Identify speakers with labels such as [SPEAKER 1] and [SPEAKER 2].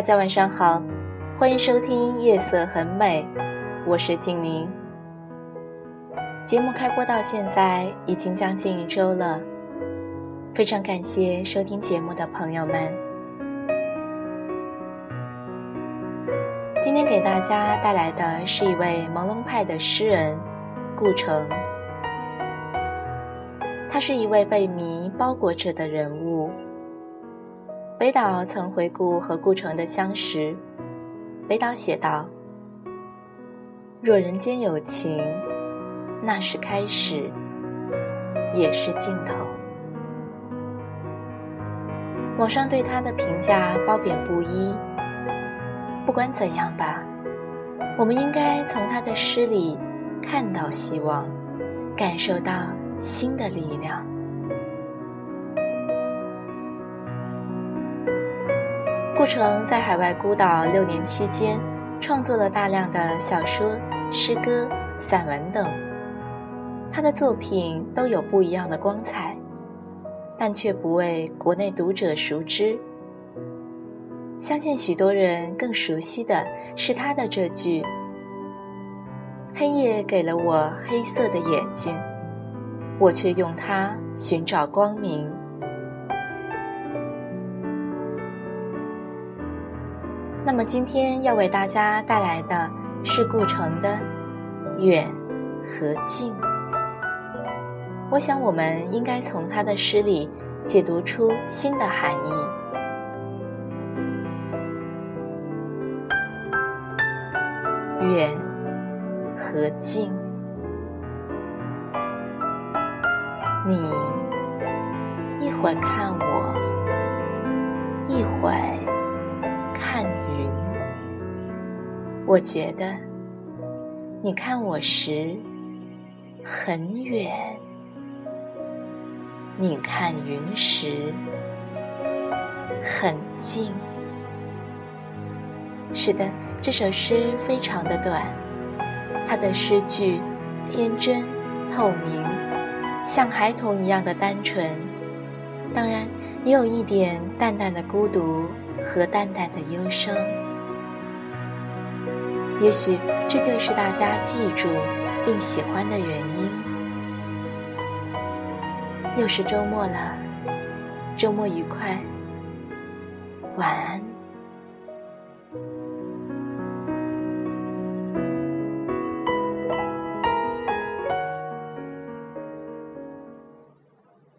[SPEAKER 1] 大家晚上好，欢迎收听《夜色很美》，我是静宁。节目开播到现在已经将近一周了，非常感谢收听节目的朋友们。今天给大家带来的是一位朦胧派的诗人顾城，他是一位被谜包裹着的人物。北岛曾回顾和顾城的相识，北岛写道：“若人间有情，那是开始，也是尽头。”网上对他的评价褒贬不一。不管怎样吧，我们应该从他的诗里看到希望，感受到新的力量。顾城在海外孤岛六年期间，创作了大量的小说、诗歌、散文等。他的作品都有不一样的光彩，但却不为国内读者熟知。相信许多人更熟悉的是他的这句：“黑夜给了我黑色的眼睛，我却用它寻找光明。”那么今天要为大家带来的是顾城的《远》和《近》。我想我们应该从他的诗里解读出新的含义。远和近，你一会看我，一会。我觉得，你看我时很远，你看云时很近。是的，这首诗非常的短，它的诗句天真透明，像孩童一样的单纯，当然也有一点淡淡的孤独和淡淡的忧伤。也许这就是大家记住并喜欢的原因。又是周末了，周末愉快，晚安。